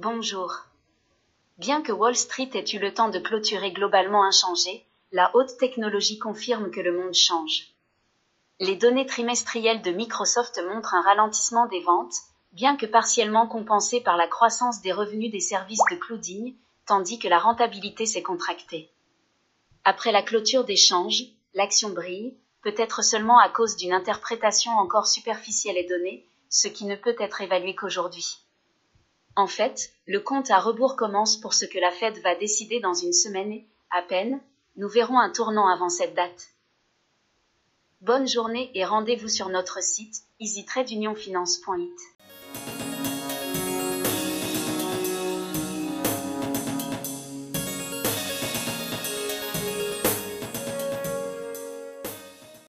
Bonjour. Bien que Wall Street ait eu le temps de clôturer globalement inchangé, la haute technologie confirme que le monde change. Les données trimestrielles de Microsoft montrent un ralentissement des ventes, bien que partiellement compensé par la croissance des revenus des services de clouding, tandis que la rentabilité s'est contractée. Après la clôture d'échanges, l'action brille, peut-être seulement à cause d'une interprétation encore superficielle et donnée, ce qui ne peut être évalué qu'aujourd'hui. En fait, le compte à rebours commence pour ce que la Fed va décider dans une semaine à peine, nous verrons un tournant avant cette date. Bonne journée et rendez-vous sur notre site easytradeunionfinance.it.